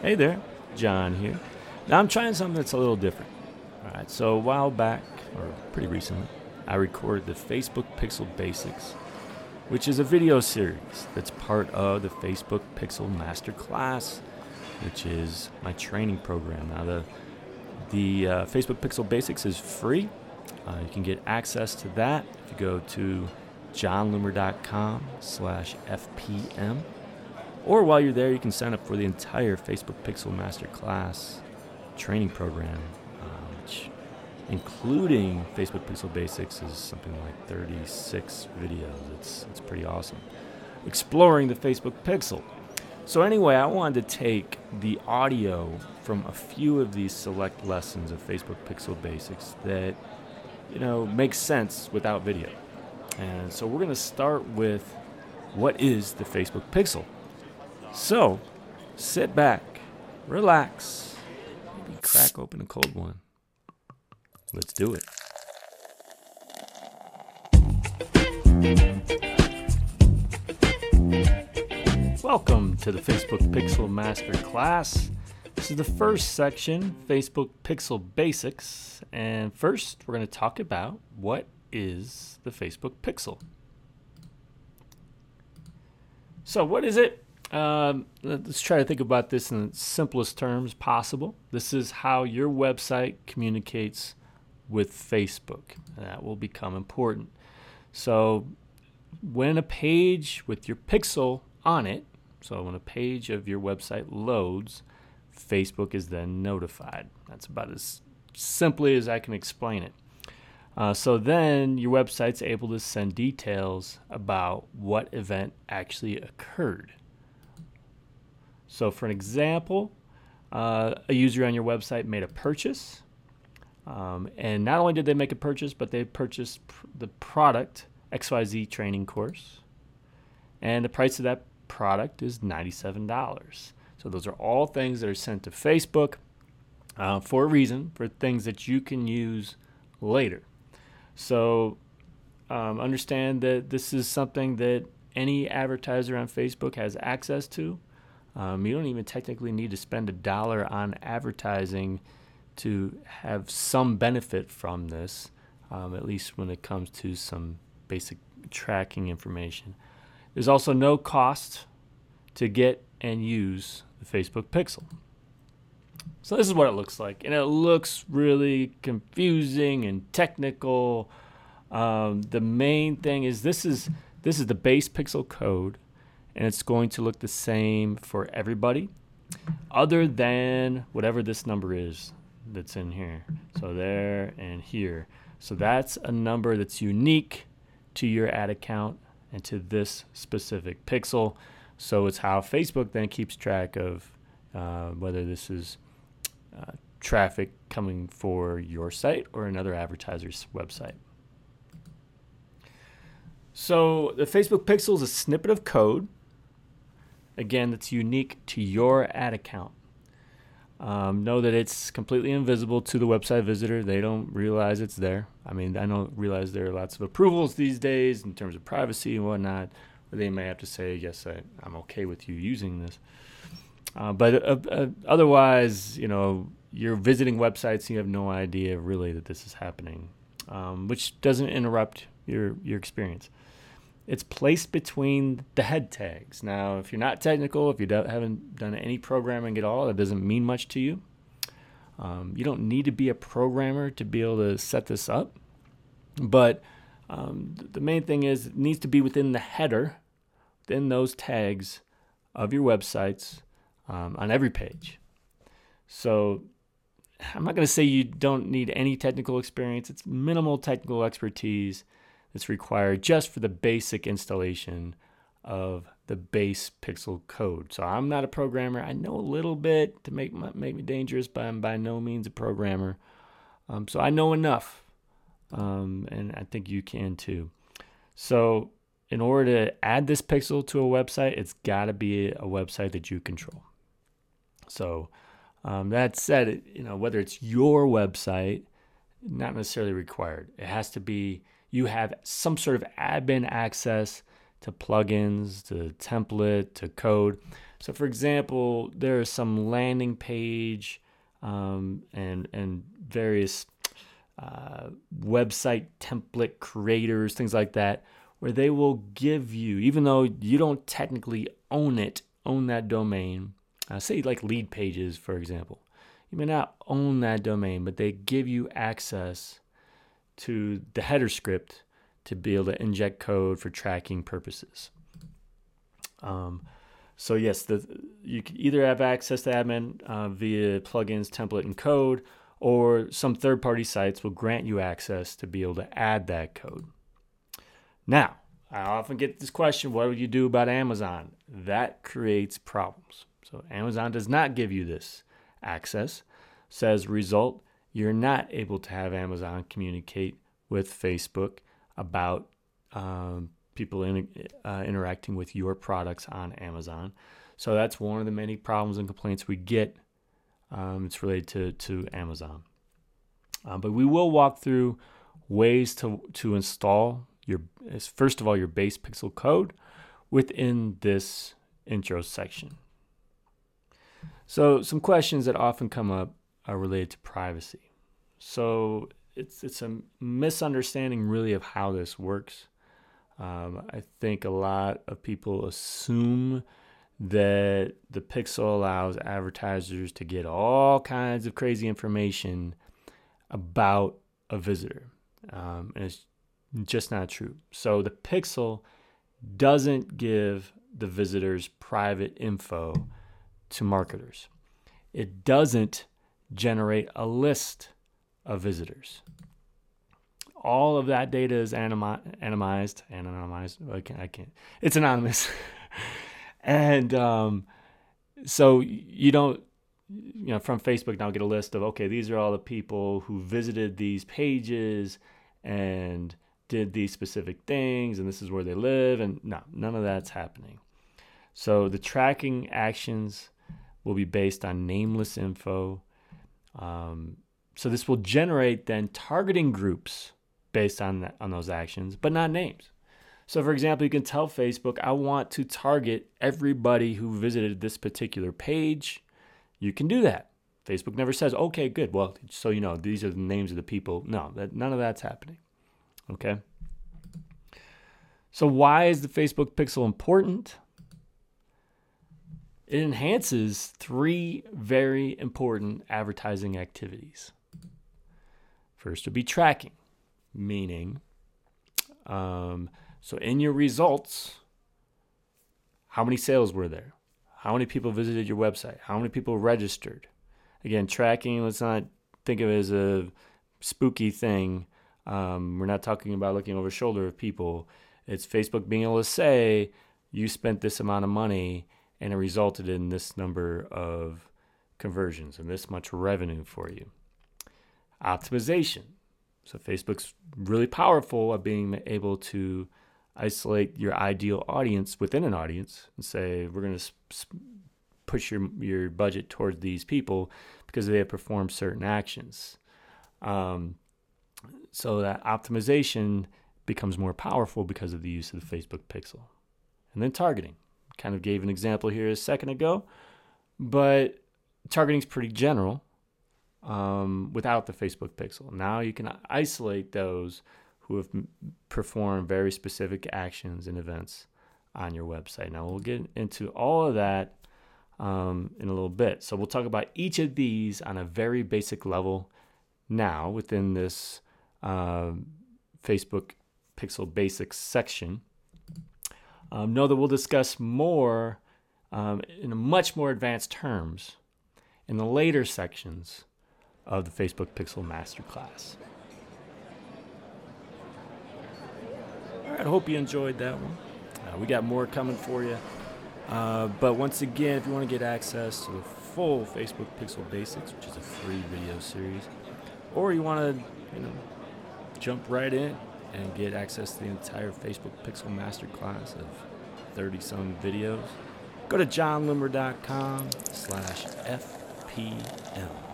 Hey there, Jon here. Now I'm trying something that's a little different. All right, so a while back, or pretty recently, I recorded the Facebook Pixel Basics, which is a video series that's part of the Facebook Pixel Masterclass, which is my training program. Now the the uh, Facebook Pixel Basics is free. Uh, you can get access to that if you go to jonloomer.com slash FPM. Or while you're there, you can sign up for the entire Facebook Pixel Masterclass training program, uh, which, including Facebook Pixel Basics, is something like 36 videos. It's, it's pretty awesome. Exploring the Facebook Pixel. So, anyway, I wanted to take the audio from a few of these select lessons of Facebook Pixel Basics that, you know, makes sense without video. And so, we're going to start with what is the Facebook Pixel? So, sit back, relax, maybe crack open a cold one. Let's do it. Welcome to the Facebook Pixel Master Class. This is the first section, Facebook Pixel Basics. And first, we're going to talk about what is the Facebook Pixel. So, what is it? Um, let's try to think about this in the simplest terms possible. This is how your website communicates with Facebook. That will become important. So, when a page with your pixel on it, so when a page of your website loads, Facebook is then notified. That's about as simply as I can explain it. Uh, so then your website's able to send details about what event actually occurred. So, for an example, uh, a user on your website made a purchase. Um, and not only did they make a purchase, but they purchased pr- the product XYZ training course. And the price of that product is $97. So, those are all things that are sent to Facebook uh, for a reason, for things that you can use later. So, um, understand that this is something that any advertiser on Facebook has access to. Um, you don't even technically need to spend a dollar on advertising to have some benefit from this, um, at least when it comes to some basic tracking information. There's also no cost to get and use the Facebook Pixel. So this is what it looks like, and it looks really confusing and technical. Um, the main thing is this is this is the base pixel code and it's going to look the same for everybody other than whatever this number is that's in here. So there and here. So that's a number that's unique to your ad account and to this specific pixel. So it's how Facebook then keeps track of uh, whether this is uh, traffic coming for your site or another advertiser's website. So the Facebook pixel is a snippet of code again, that's unique to your ad account. Um, know that it's completely invisible to the website visitor. They don't realize it's there. I mean, I don't realize there are lots of approvals these days in terms of privacy and whatnot. They may have to say, "Yes, I, am okay with you using this." Uh, but uh, uh, otherwise, you know, you're visiting websites and you have no idea really that this is happening, um, which doesn't interrupt your your experience. It's placed between the head tags. Now, if you're not technical, if you haven't done any programming at all, that doesn't mean much to you. Um, you don't need to be a programmer to be able to set this up. But um, the main thing is it needs to be within the header, within those tags of your websites um, on every page. So I'm not going to say you don't need any technical experience. It's minimal technical expertise that's required just for the basic installation of the base pixel code. So I'm not a programmer. I know a little bit to make make me dangerous, but I'm by no means a programmer. Um, so I know enough, um, and I think you can too. So in order to add this pixel to a website, it's got to be a website that you control. So um, that said, you know whether it's your website, not necessarily required. It has to be you have some sort of admin access to plugins, to template, to code. So, for example, there is some landing page um, and and various uh, website template creators, things like that, where they will give you, even though you don't technically own it, own that domain. Uh, say like lead pages, for example, you may not own that domain, but they give you access to the header script to be able to inject code for tracking purposes. Um, so yes, the, you can either have access to admin uh, via plugins, template, and code, or some third-party sites will grant you access to be able to add that code. Now, I often get this question: What would you do about Amazon? That creates problems. So Amazon does not give you this access. Says result, you're not able to have Amazon communicate with Facebook about um, people in, uh, interacting with your products on Amazon. So that's one of the many problems and complaints we get. Um, it's related to, to Amazon. Uh, but we will walk through ways to, to install your, first of all, your base pixel code within this intro section. So, some questions that often come up are related to privacy. So, it's it's a misunderstanding really of how this works. Um, I think a lot of people assume that the Pixel allows advertisers to get all kinds of crazy information about a visitor, um, and it's just not true. So the Pixel doesn't give the visitors private info to marketers. It doesn't generate a list of visitors. All of that data is anonymized, anonymized. I can't, I can't. It's anonymous, and um, so you don't, you know, from Facebook now get a list of okay, these are all the people who visited these pages and did these specific things, and this is where they live, and no, none of that's happening. So the tracking actions will be based on nameless info. Um, so this will generate then targeting groups based on that, on those actions, but not names. So for example, you can tell Facebook, I want to target everybody who visited this particular page. You can do that. Facebook never says, okay, good. Well, so you know, these are the names of the people. No, that, none of that's happening. Okay. So why is the Facebook pixel important? It enhances three very important advertising activities. First would be tracking, meaning, um, so in your results, how many sales were there? How many people visited your website? How many people registered? Again, tracking, let's not think of it as a spooky thing. Um, we're not talking about looking over shoulder of people. It's Facebook being able to say, you spent this amount of money and it resulted in this number of conversions and this much revenue for you optimization. So Facebook's really powerful at being able to isolate your ideal audience within an audience and say we're going to push your your budget towards these people because they have performed certain actions. Um, so that optimization becomes more powerful because of the use of the Facebook pixel. And then targeting. Kind of gave an example here a second ago, but targeting is pretty general um, without the Facebook pixel. Now you can isolate those who have performed very specific actions and events on your website. Now we'll get into all of that um, in a little bit. So we'll talk about each of these on a very basic level now within this um, Facebook Pixel Basics section. Um, know that we'll discuss more um, in much more advanced terms in the later sections of the Facebook Pixel Masterclass. All right, I hope you enjoyed that one. Uh, we got more coming for you. Uh, but once again, if you want to get access to the full Facebook Pixel Basics, which is a free video series, or you want to, you know, jump right in and get access to the entire Facebook Pixel Masterclass of 30 some videos, go to jonloomer.com slash FPM.